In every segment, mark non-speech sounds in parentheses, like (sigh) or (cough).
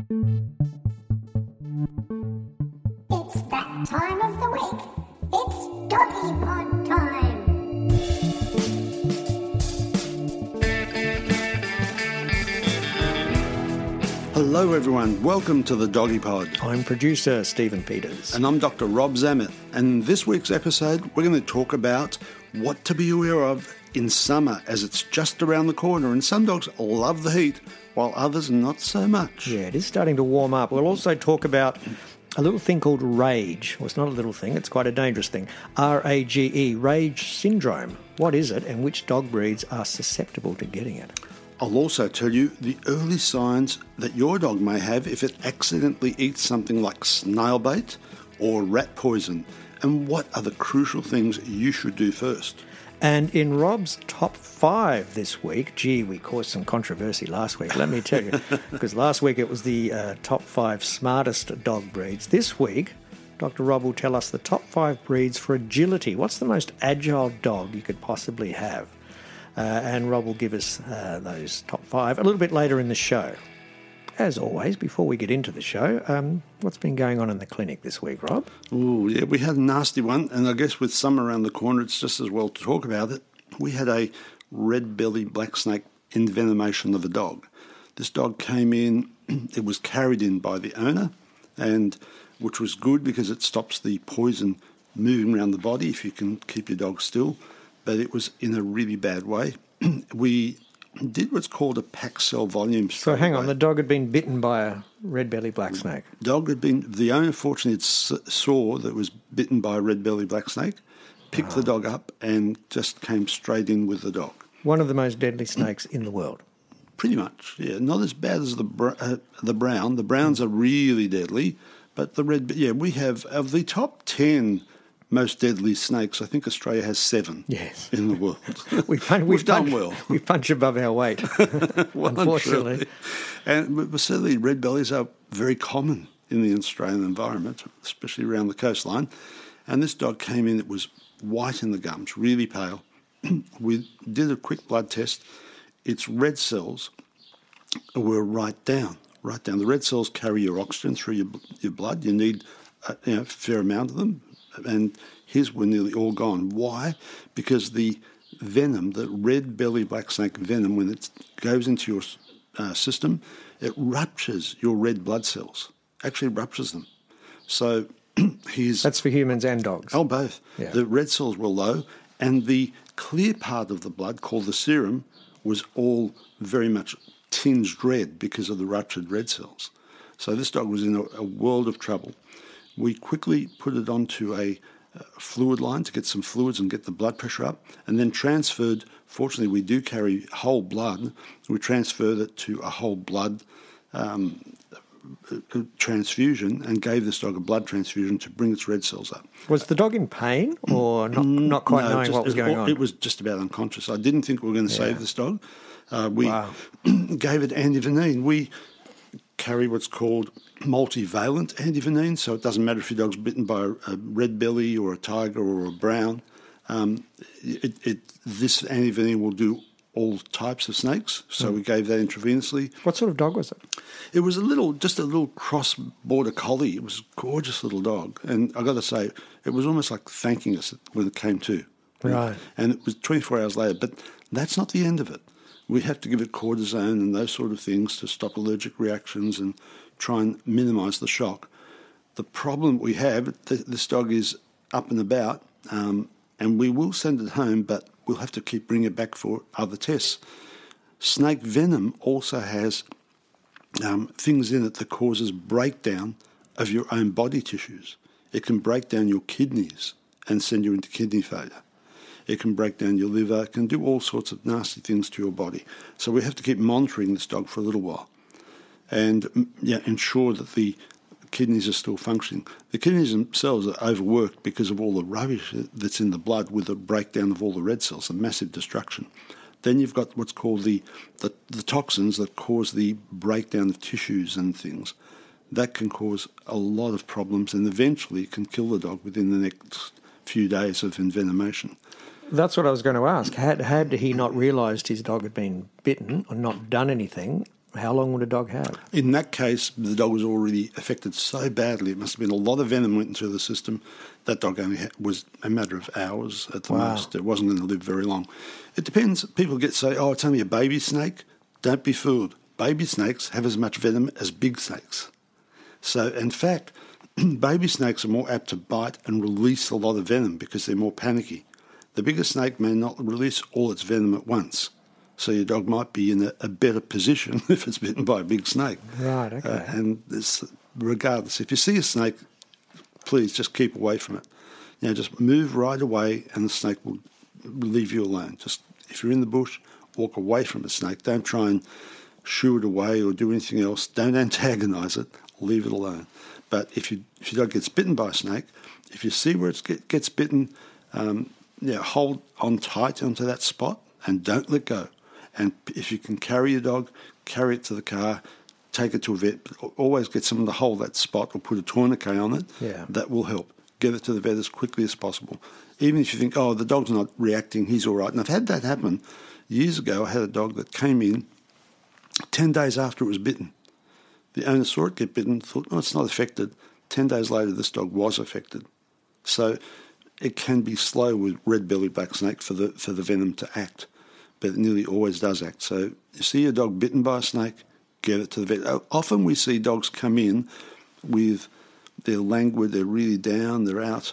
It's that time of the week. It's doggy pod time. Hello, everyone. Welcome to the Doggy Pod. I'm producer Stephen Peters. And I'm Dr. Rob Zammit. And this week's episode, we're going to talk about what to be aware of in summer as it's just around the corner. And some dogs love the heat, while others not so much. Yeah, it is starting to warm up. We'll also talk about a little thing called rage. Well, it's not a little thing, it's quite a dangerous thing. R A G E, rage syndrome. What is it, and which dog breeds are susceptible to getting it? I'll also tell you the early signs that your dog may have if it accidentally eats something like snail bait or rat poison, and what are the crucial things you should do first. And in Rob's top five this week, gee, we caused some controversy last week, let me tell you, (laughs) because last week it was the uh, top five smartest dog breeds. This week, Dr. Rob will tell us the top five breeds for agility. What's the most agile dog you could possibly have? Uh, and Rob will give us uh, those top five a little bit later in the show. As always, before we get into the show, um, what's been going on in the clinic this week, Rob? Oh, yeah, we had a nasty one, and I guess with summer around the corner, it's just as well to talk about it. We had a red bellied black snake envenomation of a dog. This dog came in, (clears throat) it was carried in by the owner, and which was good because it stops the poison moving around the body if you can keep your dog still, but it was in a really bad way. (clears throat) we did what's called a pack cell volume. So hang on, the dog had been bitten by a red belly black snake. dog had been the owner fortunately saw that was bitten by a red belly black snake, picked the dog up and just came straight in with the dog. One of the most deadly snakes in the world. Pretty much, yeah. Not as bad as the br- uh, the brown. The browns are really deadly, but the red, yeah, we have of the top ten most deadly snakes. I think Australia has seven. Yes. in the world. (laughs) We pun- We've done well. We punch above our weight, (laughs) unfortunately. And but certainly red bellies are very common in the Australian environment, especially around the coastline. And this dog came in, it was white in the gums, really pale. (clears throat) we did a quick blood test. Its red cells were right down, right down. The red cells carry your oxygen through your, your blood. You need a you know, fair amount of them. And his were nearly all gone. Why? Because the venom, the red belly black snake venom, when it goes into your uh, system, it ruptures your red blood cells. Actually, ruptures them. So (clears throat) his That's for humans and dogs. Oh, both. Yeah. The red cells were low, and the clear part of the blood, called the serum, was all very much tinged red because of the ruptured red cells. So this dog was in a, a world of trouble. We quickly put it onto a, uh fluid line to get some fluids and get the blood pressure up, and then transferred. Fortunately, we do carry whole blood. We transferred it to a whole blood um, uh, transfusion and gave this dog a blood transfusion to bring its red cells up. Was the dog in pain or not, not quite No, knowing just- what was it- going on? It was just about unconscious. I didn't think we were going to save this dog. Uh, we Wow. (clears throat) gave it antivenin. We carry what's called multivalent antivenin, so it doesn't matter if your dog's bitten by a, a red belly or a tiger or a brown. Um, it, it, this antivenin will do all types of snakes, so we gave that intravenously. What sort of dog was it? It was a little, just a little cross border collie. It was a gorgeous little dog. And i got to say, it was almost like thanking us when it came to. Right. And it was 24 hours later. But that's not the end of it. We have to give it cortisone and those sort of things to stop allergic reactions and try and minimise the shock. The problem we have, th- this dog is up and about, um, and we will send it home, but we'll have to keep bringing it back for other tests. Snake venom also has um, things in it that causes breakdown of your own body tissues. It can break down your kidneys and send you into kidney failure. It can break down your liver, can do all sorts of nasty things to your body. So we have to keep monitoring this dog for a little while and mm, yeah, ensure that the kidneys are still functioning. The kidneys themselves are overworked because of all the rubbish that's in the blood with the breakdown of all the red cells, a massive destruction. Then you've got what's called the, the, the toxins that cause the breakdown of tissues and things. That can cause a lot of problems and eventually can kill the dog within the next few days of envenomation. That's what I was going to ask. Had had he not realised his dog had been bitten or not done anything, how long would a dog have? In that case, the dog was already affected so badly. It must have been a lot of venom went into the system. That dog only ha- was a matter of hours at the Wow. most. It wasn't going to live very long. It depends. People get say, "Oh, it's only a baby snake." Don't be fooled. Baby snakes have as much venom as big snakes. So, in fact, (clears throat) baby snakes are more apt to bite and release a lot of venom because they're more panicky. The bigger snake may not release all its venom at once. So your dog might be in a, a better position (laughs) if it's bitten by a big snake. Right, okay. Uh, and this, regardless, if you see a snake, please just keep away from it. You know, just move right away, and the snake will leave you alone. Just if you're in the bush, walk away from a snake. Don't try and shoo it away or do anything else. Don't (laughs) antagonize it. Leave it alone. But if you if your dog gets bitten by a snake, if you see where it get, gets bitten, um, yeah, hold on tight onto that spot and don't let go. And if you can carry your dog, carry it to the car, take it to a vet. But always get someone to hold that spot or put a tourniquet on it. Yeah. That will help. Get it to the vet as quickly as possible. Even if you think, oh, the dog's not reacting, he's all right. And I've had that happen. Years ago, I had a dog that came in 10 days after it was bitten. The owner saw it get bitten, thought, oh, it's not affected. 10 days later, this dog was affected. So it can be slow with red bellied black snake for the, for the venom to act, but it nearly always does act. So you see a dog bitten by a snake, get it to the vet. Uh, Often we see dogs come in with they're languid, they're really down, they're out,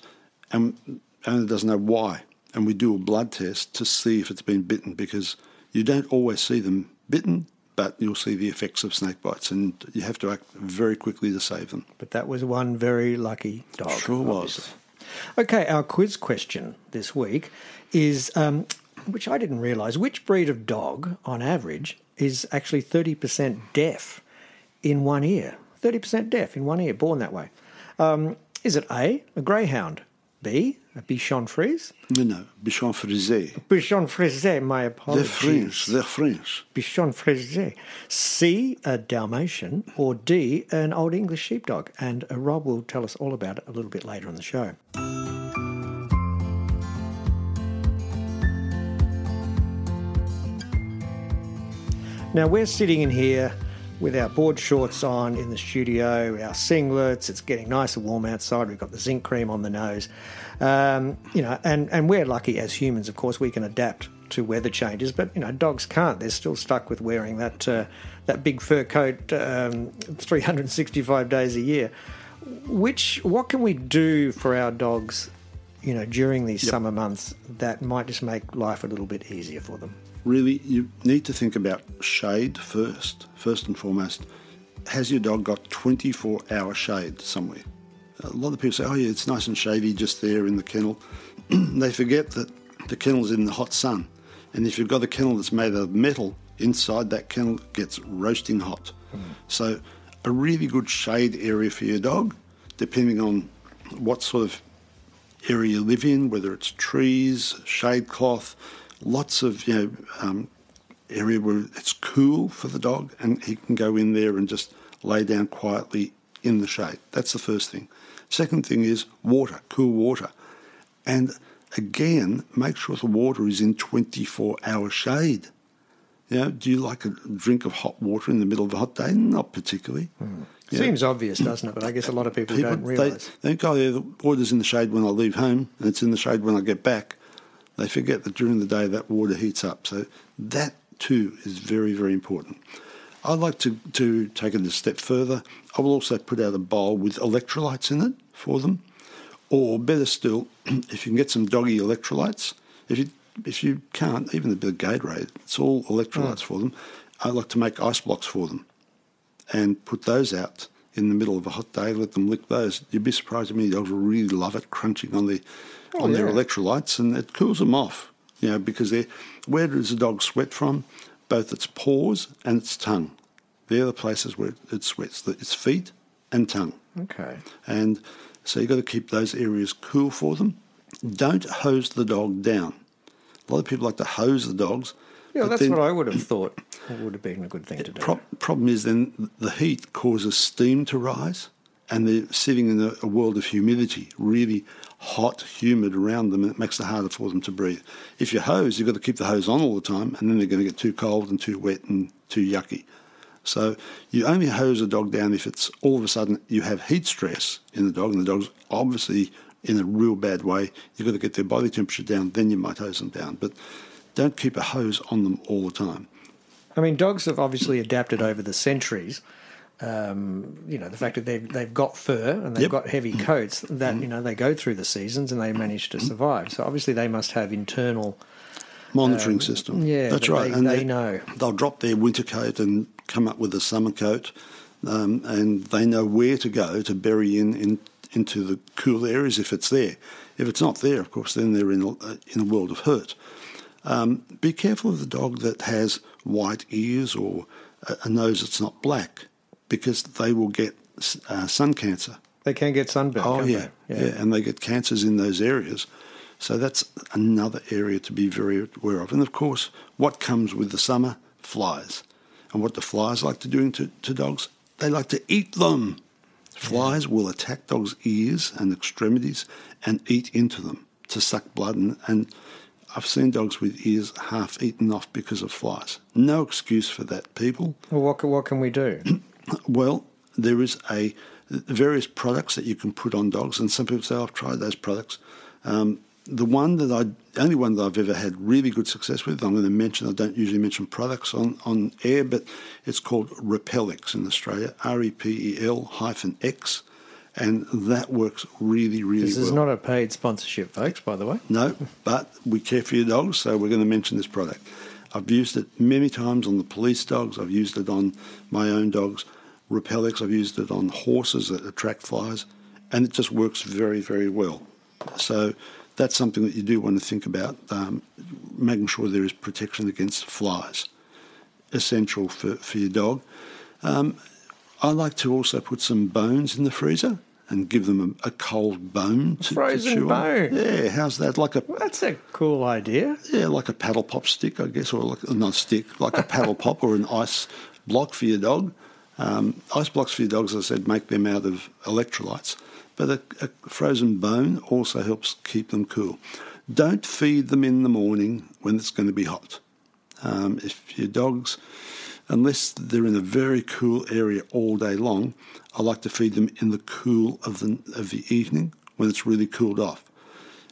and owner doesn't know why. And we do a blood test to see if it's been bitten because you don't always see them bitten, but you'll see the effects of snake bites, and you have to act very quickly to save them. But that was one very lucky dog. Sure was. Okay, our quiz question this week is, um, which I didn't realise, which breed of dog, on average, is actually 30% deaf in one ear? 30% deaf in one ear, born that way. Um, is it A, a greyhound, B, a Bichon Frise? No, no, Bichon frisé. Bichon Frise, my They're apologies. French, they're French. Bichon Frise. C, a Dalmatian, or D, an Old English sheepdog. And uh, Rob will tell us all about it a little bit later on the show. Now we're sitting in here with our board shorts on in the studio, our singlets. It's getting nice and warm outside. We've got the zinc cream on the nose, um, you know, and and we're lucky as humans. Of course, we can adapt to weather changes, but you know, dogs can't. They're still stuck with wearing that uh, that big fur coat um, 365 days a year. Which what can we do for our dogs? You know, during these summer months, that might just make life a little bit easier for them. Really, you need to think about shade first, first and foremost. Has your dog got 24 hour shade somewhere? A lot of people say, oh, yeah, it's nice and shady just there in the kennel. (clears throat) they forget that the kennel's in the hot sun. And if you've got a kennel that's made of metal, inside that kennel gets roasting hot. Hmm. So, a really good shade area for your dog, depending on what sort of area you live in, whether it's trees, shade cloth, lots of you know um, area where it's cool for the dog and he can go in there and just lay down quietly in the shade. That's the first thing. Second thing is water, cool water. And again, make sure the water is in 24 hour shade. You know, do you like a drink of hot water in the middle of a hot day? Not particularly. You know, Seems obvious, doesn't it? But I guess a lot of people, don't they, realise. they think, oh, yeah, the water's in the shade when I leave home and it's in the shade when I get back. They forget that during the day that water heats up. So that too is very, very important. I'd like to, to take it a step further. I will also put out a bowl with electrolytes in it for them. Or better still, (clears throat) if you can get some doggy electrolytes, if you if you can't, even a bit of Gatorade, it's all electrolytes mm. for them. I like to make ice blocks for them and put those out in the middle of a hot day. Let them lick those. You'd be surprised how many dogs really love it, crunching on the Oh, on their yeah. electrolytes, and it cools them off. You know, because they where does a dog sweat from? Both its paws and its tongue. They're the places where it sweats. Its feet and tongue. Okay. And so you've got to keep those areas cool for them. Don't hose the dog down. A lot of people like to hose the dogs. Yeah, that's then what I would have thought would have been a good thing to do. pro- problem is then the heat causes steam to rise, and they're sitting in a, world of humidity, really hot, humid around them, and it makes it harder for them to breathe. If you hose, you've got to keep the hose on all the time, and then they're going to get too cold and too wet and too yucky. So you only hose a dog down if it's all of a sudden you have heat stress in the dog, and the dog's obviously in a real bad way. You've got to get their body temperature down, then you might hose them down. But don't keep a hose on them all the time. I mean, dogs have obviously adapted over the centuries. Um, you know, the fact that they've they've got fur and they've Yep. got heavy coats that you know they go through the seasons and they manage to survive. So obviously they must have internal. monitoring system. Um, yeah, that's that right. they- they know. They'll drop their winter coat and come up with a summer coat, um, and they know where to go to bury in, in into the cool areas if it's there. If it's not there, of course, then they're in a, in a world of hurt. Um, be careful of the dog that has white ears or a, a nose that's not black, because they will get uh, sun cancer. They can get sunburn. Oh can't yeah, yeah, and they get cancers in those areas. So that's another area to be very aware of. And of course, what comes with the summer? Flies. And what the flies like to do to, to dogs? They like to eat them. Flies will attack dogs' ears and extremities and eat into them to suck blood. And, and I've seen dogs with ears half eaten off because of flies. No excuse for that, people. Well, what what can we do? (clears throat) Well, there is a various products that you can put on dogs, and some people say, "I've tried those products." Um, the one that I, only one that I've ever had really good success with, I'm going to mention. I don't usually mention products on, on air, but it's called Repel-X in Australia, R E P E L hyphen X, and that works really, really This well. is not a paid sponsorship, folks. By the way. No, but we care for your dogs, so we're going to mention this product. I've used it many times on the police dogs. I've used it on my own dogs. Repel-X, I've used it on horses that attract flies, and it just works very, very well. So that's something that you do want to think about, um, making sure there is protection against flies. Essential for, for your dog. Um, I like to also put some bones in the freezer and give them a, a cold bone to, to Frozen chew on. bone? Yeah, how's that? Like a That's a cool idea. yeah, like a paddle pop stick, I guess, or like not stick, like a paddle pop or an ice block for your dog. Um, ice blocks for your dogs, as I said, make them out of electrolytes. But a, a frozen bone also helps keep them cool. Don't feed them in the morning when it's going to be hot. Um, if your dogs, unless they're in a very cool area all day long, I like to feed them in the cool of the of the evening when it's really cooled off.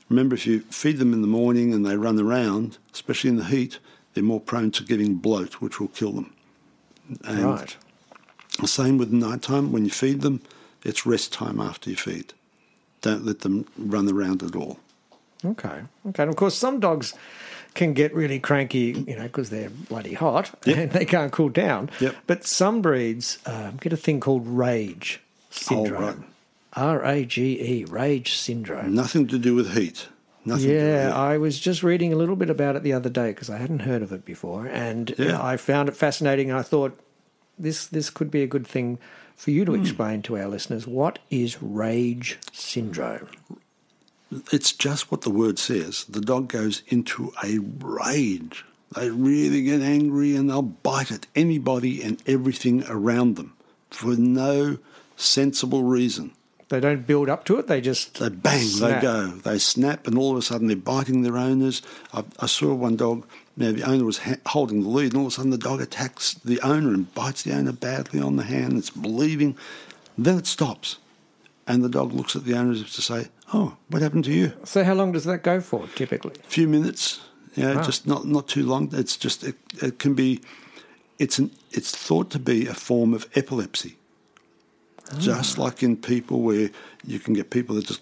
Remember, if you feed them in the morning and they run around, especially in the heat, they're more prone to getting bloat, which will kill them. And right. Same with nighttime. When you feed them, it's rest time after you feed. Don't let them run around at all. Okay. Okay. And of course, some dogs can get really cranky, you know, because they're bloody hot (laughs) Yep. and they can't cool down. Yep. But some breeds um, get a thing called rage syndrome. right. R A G E, rage syndrome. Nothing to do with heat. Nothing to do with Yeah. I was just reading a little bit about it the other day because I hadn't heard of it before, and Yeah. I found it fascinating. And I thought this this could be a good thing for you to Hmm. explain to our listeners. What is rage syndrome? It's just what the word says. The dog goes into a rage They really get angry and they'll bite at anybody and everything around them for no sensible reason. They don't build up to it. They just They bang, snap. they go, they snap, and all of a sudden they're biting their owners. I, I saw one dog. Now the owner was ha- holding the lead, and all of a sudden the dog attacks the owner and bites the owner badly on the hand. It's bleeding. Then it stops, and the dog looks at the owner as if to say, "Oh, what happened to you?" So how long does that go for typically? A few minutes, you know, Wow. just not not too long. It's just it, it can be. It's an it's thought to be a form of epilepsy. Just like in people where you can get people that just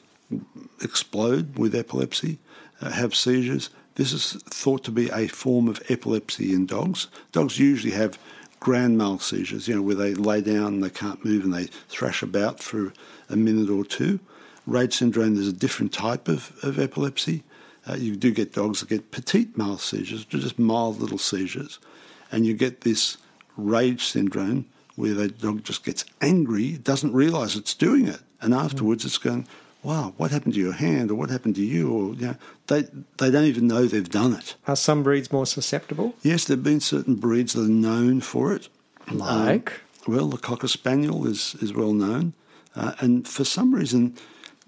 explode with epilepsy, uh, have seizures. This is thought to be a form of epilepsy in dogs. Dogs usually have grand mal seizures, you know, where they lay down and they can't move and they thrash about for a minute or two. Rage syndrome, is a different type of, of epilepsy. Uh, you do get dogs that get petite mal seizures, just mild little seizures. And you get this rage syndrome where the dog just gets angry, doesn't realise it's doing it. And afterwards it's going, wow, what happened to your hand or what happened to you? Or, you know, they, they don't even know they've done it. Are some breeds more susceptible? Yes, there have been certain breeds that are known for it. Like? Um, well, the Cocker Spaniel is, is well known. Uh, and for some reason,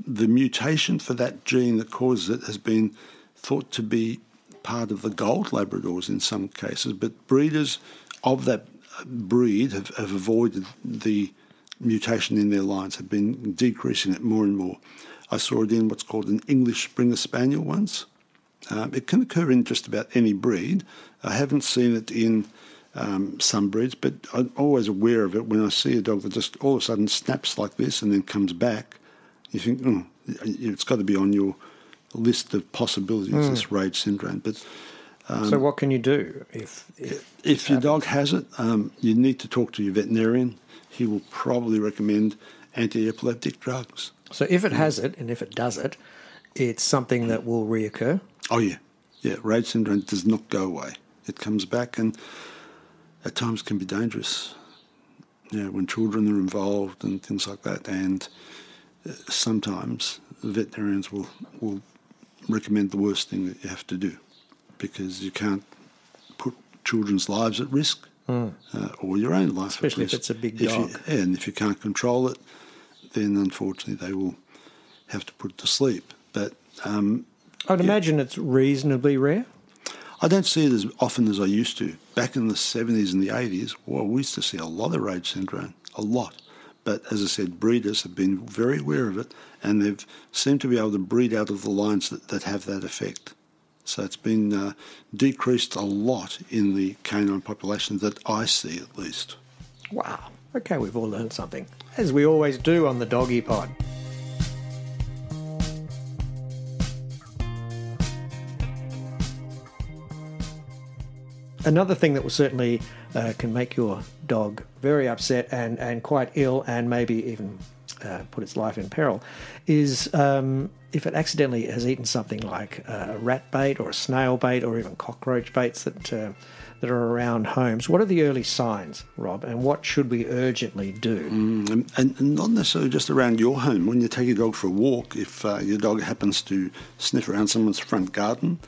the mutation for that gene that causes it has been thought to be part of the gold Labradors in some cases. But breeders of that breed have, have avoided the mutation in their lines, have been decreasing it more and more. I saw it in what's called an English Springer Spaniel once. Um, it can occur in just about any breed. I haven't seen it in um, some breeds, but I'm always aware of it when I see a dog that just all of a sudden snaps like this and then comes back. You think, oh, it's got to be on your list of possibilities, this rage syndrome. But so what can you do if, if if your dog has it, um, you need to talk to your veterinarian. He will probably recommend anti-epileptic drugs. so if it has it and if it does it, it's something that will reoccur. Oh yeah, yeah. Rage syndrome does not go away. It comes back and at times can be dangerous. Yeah, when children are involved and things like that, and uh, sometimes veterinarians will will recommend the worst thing that you have to do because you can't put children's lives at risk uh, or your own life Especially at if risk. it's a big you- dog. yeah, and if you can't control it, then unfortunately they will have to put it to sleep. But um, I'd imagine it's reasonably rare. I don't see it as often as I used to. Back in the 70s and the 80s, well, we used to see a lot of rage syndrome, a lot. But as I said, breeders have been very aware of it and they've seemed to be able to breed out of the lines that, that have that effect. So it's been uh, decreased a lot in the canine population that I see at least. Wow. Okay, we've all learned something, as we always do on the Doggy Pod. Another thing that will certainly uh, can make your dog very upset and, and quite ill and maybe even uh, put its life in peril is um, if it accidentally has eaten something like uh, a rat bait or a snail bait or even cockroach baits that, uh, that are around homes. What are the early signs, Rob, and what should we urgently do? Mm, and, and not necessarily just around your home. When you take your dog for a walk, if uh, your dog happens to sniff around someone's front garden,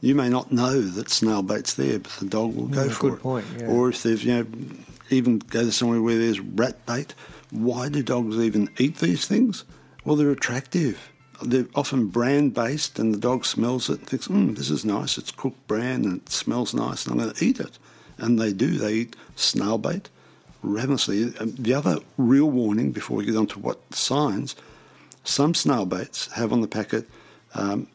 you may not know that snail bait's there, but the dog will go Mm, for good it. point, yeah. Or if they've, you know, even go to somewhere where there's rat bait, why do dogs even eat these things? Well, they're attractive. They're often brand based, and the dog smells it and thinks, mm, this is nice. It's cooked brand and it smells nice, and I'm going to eat it. And they do. They eat snail bait ravenously. The other real warning before we get on to what signs, some snail baits have on the packet um,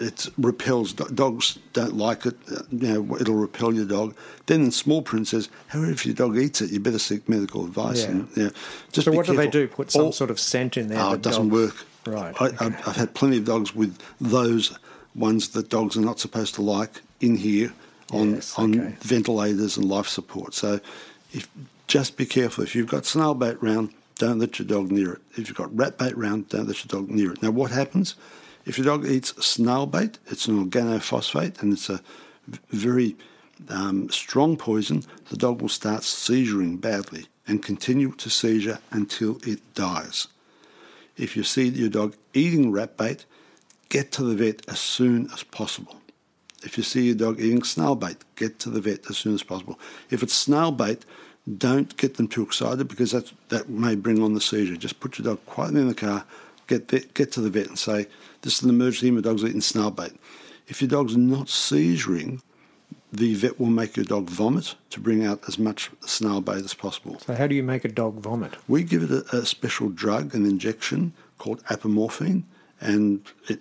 it repels do- dogs don't like it uh, you know it'll repel your dog then in small print says however if your dog eats it you better seek medical advice Yeah. and yeah just So, what do they do? Put some All- sort of scent in there? oh, it doesn't dogs- work Right. I, okay. I've, I've had plenty of dogs with those ones that dogs are not supposed to like in here on Yes, on ventilators and life support so if just be careful if you've got snail bait round don't let your dog near it if you've got rat bait round don't let your dog near it now what happens if your dog eats snail bait it's an organophosphate and it's a very um, strong poison the dog will start seizuring badly and continue to seizure until it dies if you see your dog eating rat bait, get to the vet as soon as possible. If you see your dog eating snail bait, get to the vet as soon as possible. If it's snail bait, don't get them too excited because that that may bring on the seizure. Just put your dog quietly in the car, get vet, get to the vet and say, "This is an emergency. My dog's eating snail bait." If your dog's not seizuring, the vet will make your dog vomit to bring out as much snail bait as possible. So, how do you make a dog vomit? We give it a, a special drug, an injection called apomorphine, and it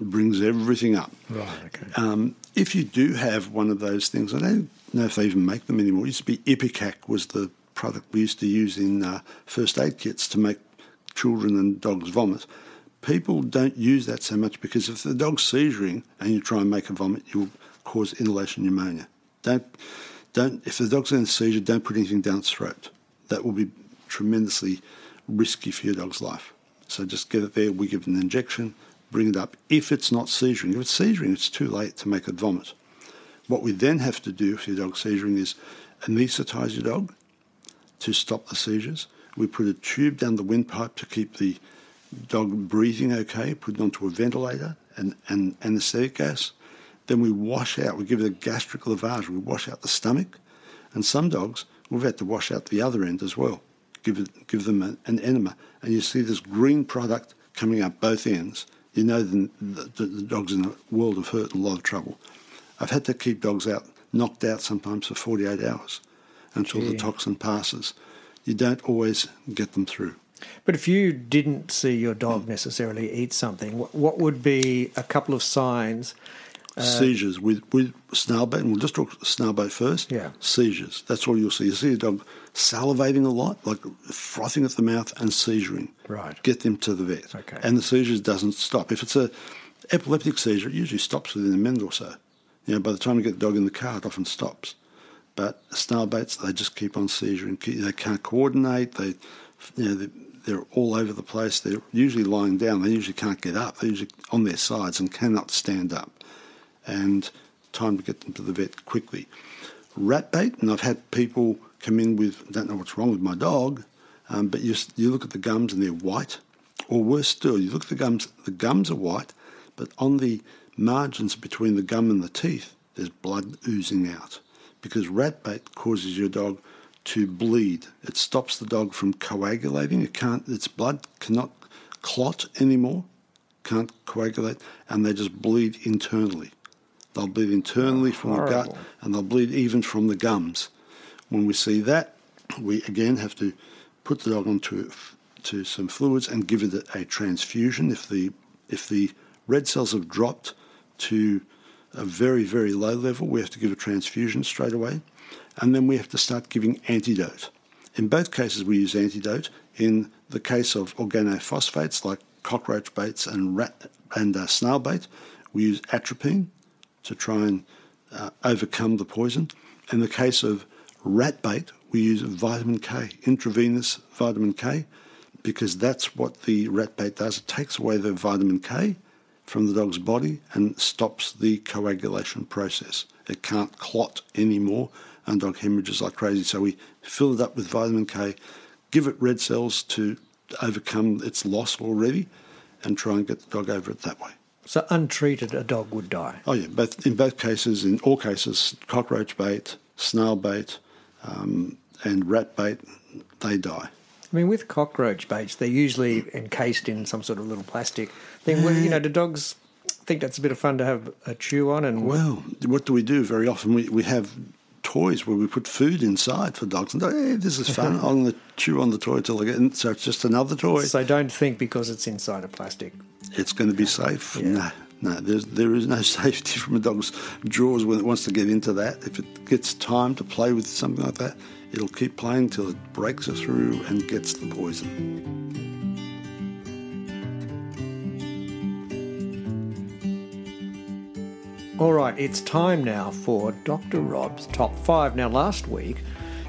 brings everything up. Right, okay. Um, if you do have one of those things, I don't know if they even make them anymore. It used to be Ipecac was the product we used to use in uh, first aid kits to make children and dogs vomit. People don't use that so much because if the dog's seizuring and you try and make a vomit, you'll cause inhalation pneumonia. Don't, don't. If the dog's in a seizure, don't put anything down its throat. That will be tremendously risky for your dog's life. So just get it there. We give an injection, bring it up. If it's not seizuring, if it's seizuring, it's too late to make it vomit. What we then have to do if your dog's seizuring is anaesthetize your dog to stop the seizures. We put a tube down the windpipe to keep the dog breathing okay, put it onto a ventilator and, and anaesthetic gas. Then we wash out, we give it a gastric lavage, we wash out the stomach. And some dogs, we've had to wash out the other end as well, give, it, give them an, an enema. And you see this green product coming out both ends. You know the, the, the dog's in a world of hurt and a lot of trouble. I've had to keep dogs out, knocked out sometimes for 48 hours until the toxin passes. You don't always get them through. But if you didn't see your dog necessarily eat something, what, would be a couple of signs? Uh, seizures with, with snail bait, and we'll just talk snail bait first. Yeah. Seizures. That's all you'll see. You see a dog salivating a lot, like frothing at the mouth and seizuring. Right. Get them to the vet. Okay. And the seizures doesn't stop. If it's a epileptic seizure, it usually stops within a minute or so. You know, by the time you get the dog in the car, it often stops. But snail baits, they just keep on seizuring. They can't coordinate. They, you know, they, they're all over the place. They're usually lying down. They usually can't get up. They're usually on their sides and cannot stand up. And time to get them to the vet quickly. Rat bait, and I've had people come in with, I don't know what's wrong with my dog, um, but you, you look at the gums and they're white. Or worse still, you look at the gums, the gums are white, but on the margins between the gum and the teeth, there's blood oozing out. Because rat bait causes your dog to bleed. It stops the dog from coagulating. It can't, its blood cannot clot anymore, can't coagulate, and they just bleed internally. They'll bleed internally oh, from the gut, and they'll bleed even from the gums. When we see that, we again have to put the dog onto to some fluids and give it a, a transfusion. If the if the red cells have dropped to a very very low level, we have to give a transfusion straight away, and then we have to start giving antidote. In both cases, we use antidote. In the case of organophosphates like cockroach baits and rat and uh, snail bait, we use atropine to try and uh, overcome the poison. In the case of rat bait, we use vitamin K, intravenous vitamin K, because that's what the rat bait does. It takes away the vitamin K from the dog's body and stops the coagulation process. It can't clot anymore, and dog hemorrhages like crazy. So we fill it up with vitamin K, give it red cells to overcome its loss already, and try and get the dog over it that way. So untreated, a dog would die. Oh yeah, both in both cases, in all cases, cockroach bait, snail bait, um, and rat bait, they die. I mean, with cockroach baits, they're usually encased in some sort of little plastic Where, you know, do dogs think that's a bit of fun to have a chew on? And Well, what do we do? Very often we, we have toys where we put food inside for dogs and hey, this is fun. (laughs) I'm going to chew on the toy till I get in. So it's just another toy. so don't think because it's inside a plastic. it's going to be safe. No, no, there's, there is no (laughs) safety from a dog's jaws when it wants to get into that. If it gets time to play with something like that, it'll keep playing till it breaks it through and gets the poison. All right, it's time now for Dr. Rob's top five. Now, last week,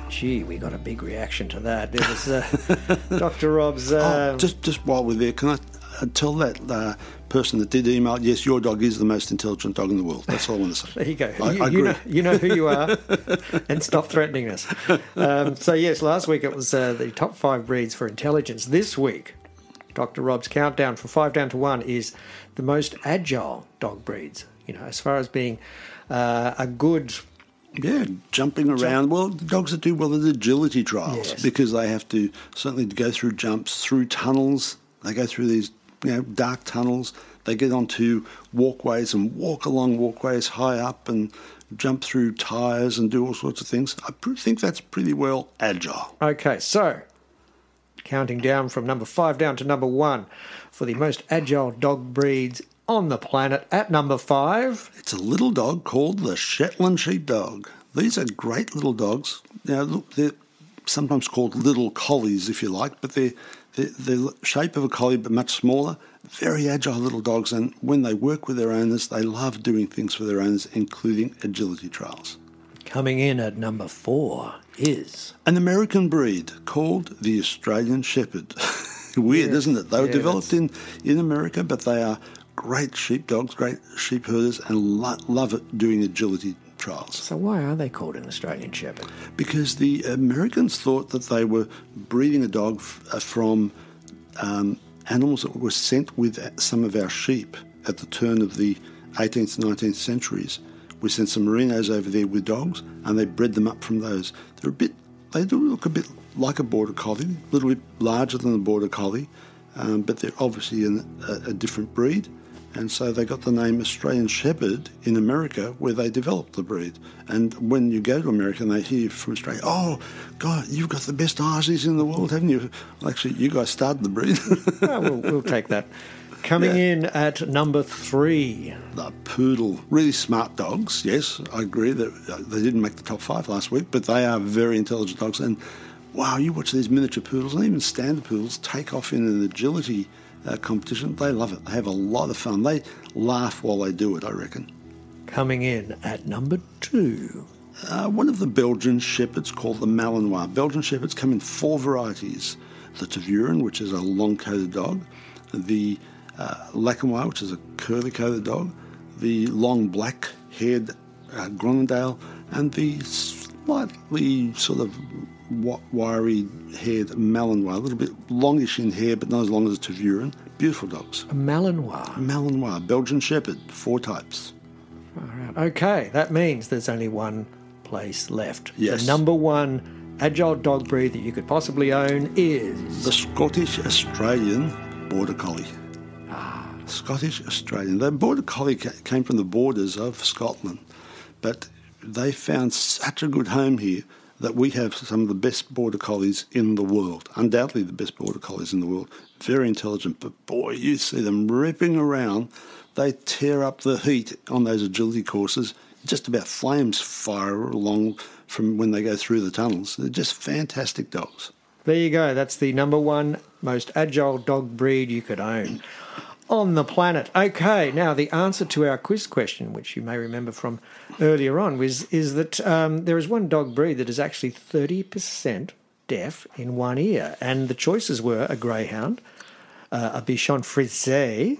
gee, we got a big reaction to that. There was uh, (laughs) Dr. Rob's. Uh, oh, just just while we're there, can I uh, tell that uh, person that did email? Yes, your dog is the most intelligent dog in the world. That's all I want to say. (laughs) There you go. I, you, I you know, you know who you are, (laughs) and stop threatening us. Um, so yes, last week it was uh, the top five breeds for intelligence. This week, Dr. Rob's countdown from five down to one is the most agile dog breeds. You know, as far as being uh, a good Yeah, jumping around. Well, dogs that do well at agility trials Yes. because they have to certainly go through jumps, through tunnels. They go through these you know dark tunnels. They get onto walkways and walk along walkways high up and jump through tyres and do all sorts of things. I pr- think that's pretty well agile. Okay, so counting down from number five down to number one for the most agile dog breeds on the planet. At number five, It's a little dog called the Shetland Sheepdog. These are great little dogs. Now, look, they're sometimes called little collies, if you like, but they're, they're, they're the shape of a collie but much smaller. Very agile little dogs, and when they work with their owners, they love doing things for their owners, including agility trials. coming in at number four, is An American breed called the Australian Shepherd. (laughs) Weird, isn't it? They were Yeah, developed in, in America, but they are great sheepdogs, great sheep herders, and lo- love it doing agility trials. so why are they called an Australian Shepherd? Because the Americans thought that they were breeding a dog f- uh, from um, animals that were sent with some of our sheep at the turn of the 18th, 19th centuries. We sent some merinos over there with dogs, and they bred them up from those. They're a bit, they do look a bit like a border collie, a little bit larger than a border collie, um, but they're obviously a, a different breed. And so they got the name Australian Shepherd in America, where they developed the breed. And when you go to America and they hear from Australia, oh, God, you've got the best Aussies in the world, haven't you? Well, actually, you guys started the breed. (laughs) Oh, we'll, we'll take that. Coming in at number three, the poodle, really smart dogs. Yes, I agree that uh, they didn't make the top five last week, but they are very intelligent dogs. And wow, you watch these miniature poodles and even standard poodles take off in an agility uh, competition. They love it. They have a lot of fun. They laugh while they do it. I reckon. coming in at number two. Uh, one of the Belgian shepherds called the Malinois. Belgian shepherds come in four varieties: the Tervuren, which is a long-coated dog, the uh, Laekenois, which is a curly-coated dog, the long black-haired uh, Groenendael, and the slightly sort of wi- wiry-haired Malinois, a little bit longish in hair, but not as long as a Tervuren. Beautiful dogs. A Malinois. Malinois, Belgian shepherd, four types. All right. Okay, that means there's only one place left. Yes. The number one agile dog breed that you could possibly own is. The Scottish Australian Border Collie. Ah. Scottish Australian. The Border Collie came from the borders of Scotland, but they found such a good home here that we have some of the best Border Collies in the world. Undoubtedly the best Border Collies in the world. Very intelligent, but boy, you see them ripping around. They tear up the heat on those agility courses. Just about flames fire along from when they go through the tunnels. They're just fantastic dogs. There you go. That's the number one most agile dog breed you could own on the planet. Okay, now the answer to our quiz question, which you may remember from earlier on, was is that um, there is one dog breed that is actually thirty percent deaf in one ear, and the choices were a greyhound, uh, a Bichon Frise,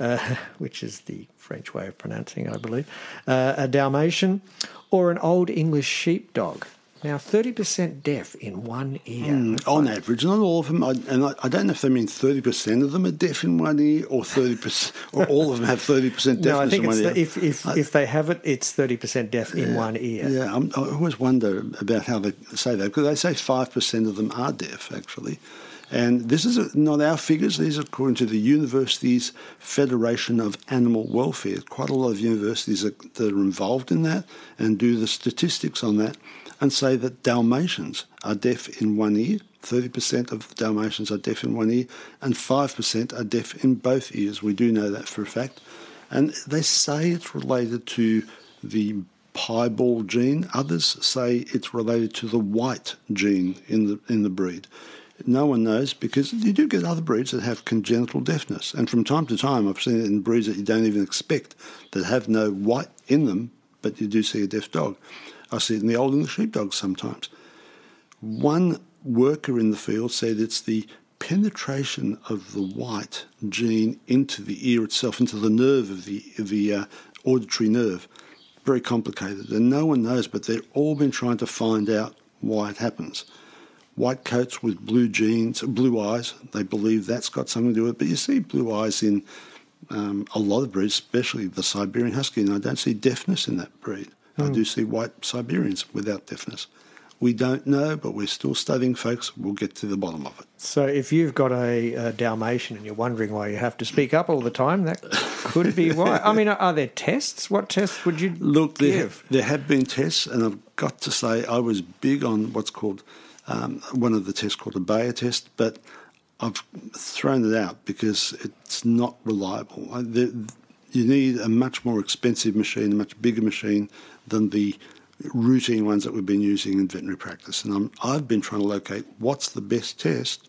uh, (laughs) which is the French way of pronouncing I believe, uh, a Dalmatian, or an Old English sheepdog. Now, 30% deaf in one ear. Hmm, on average, not all of them, I, and I, I don't know if they mean 30% of them are deaf in one ear or 30%, or all of them have 30% deafness (laughs) No, I think in it's one ear. the, if if if they have it, it's thirty percent deaf in one ear. Yeah, I'm, I always wonder about how they say that because they say 5% of them are deaf, actually. And this is a, not our figures, these are according to the Universities Federation of Animal Welfare. Quite a lot of universities are, that are involved in that and do the statistics on that and say that Dalmatians are deaf in one ear. 30% of Dalmatians are deaf in one ear, and 5% are deaf in both ears. We do know that for a fact. And they say it's related to the piebald gene. Others say it's related to the white gene in the in the breed. No one knows because you do get other breeds that have congenital deafness, and from time to time I've seen it in breeds that you don't even expect that have no white in them, but you do see a deaf dog. I see it in the old English sheepdogs sometimes. One worker in the field said it's the penetration of the white gene into the ear itself, into the nerve of the the uh, auditory nerve. Very complicated, and no one knows. But they've all been trying to find out why it happens. White coats with blue genes, blue eyes. They believe that's got something to do with it. But you see blue eyes in um, a lot of breeds, especially the Siberian Husky, and I don't see deafness in that breed. I do see white Siberians without deafness. We don't know, but we're still studying, folks. We'll get to the bottom of it. So if you've got a, a Dalmatian and you're wondering why you have to speak up all the time, that could be (laughs) why. I mean, are there tests? What tests would you Look, there, give? there have been tests, and I've got to say I was big on what's called um, one of the tests called a BAER test, but I've thrown it out because it's not reliable. I, the, you need a much more expensive machine, a much bigger machine than the routine ones that we've been using in veterinary practice. And I'm, I've been trying to locate what's the best test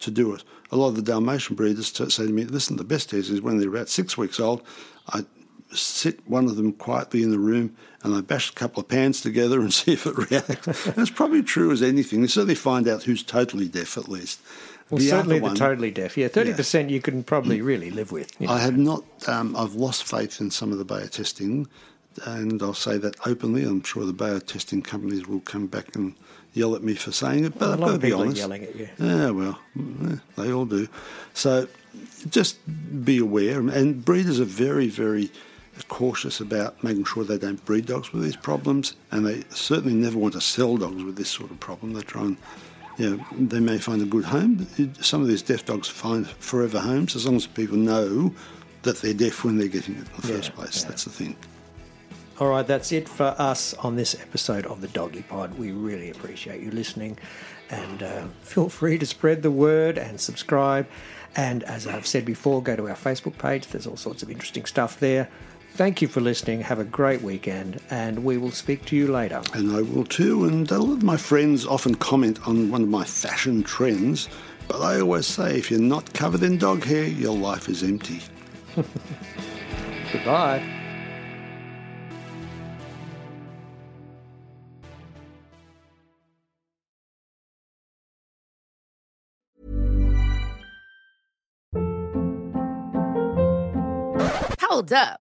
to do it. A lot of the Dalmatian breeders t- say to me, listen, the best test is when they're about six weeks old. I sit one of them quietly in the room and I bash a couple of pans together and (laughs) see if it reacts. and it's probably true as anything. They certainly find out who's totally deaf at least. Well, The certainly the one- totally deaf. Yeah, 30% you can probably really live with. you know. I have not. Um, I've lost faith in some of the BAER testing, and I'll say that openly. I'm sure the BAER testing companies will come back and yell at me for saying it, but a I've got to of be people are honest. yelling at you. Yeah, well, they all do. So just be aware, and breeders are very, very cautious about making sure they don't breed dogs with these problems, and they certainly never want to sell dogs with this sort of problem. They try and, you know, they may find a good home. Some of these deaf dogs find forever homes as long as people know that they're deaf when they're getting it in the Yeah, first place. yeah. That's the thing. All right, that's it for us on this episode of the Doggy Pod. We really appreciate you listening, and uh, feel free to spread the word and subscribe. And as I've said before, go to our Facebook page. There's all sorts of interesting stuff there. Thank you for listening. Have a great weekend, and we will speak to you later. And I will too. And a lot of my friends often comment on one of my fashion trends, but I always say if you're not covered in dog hair, your life is empty. (laughs) Goodbye. Hold up.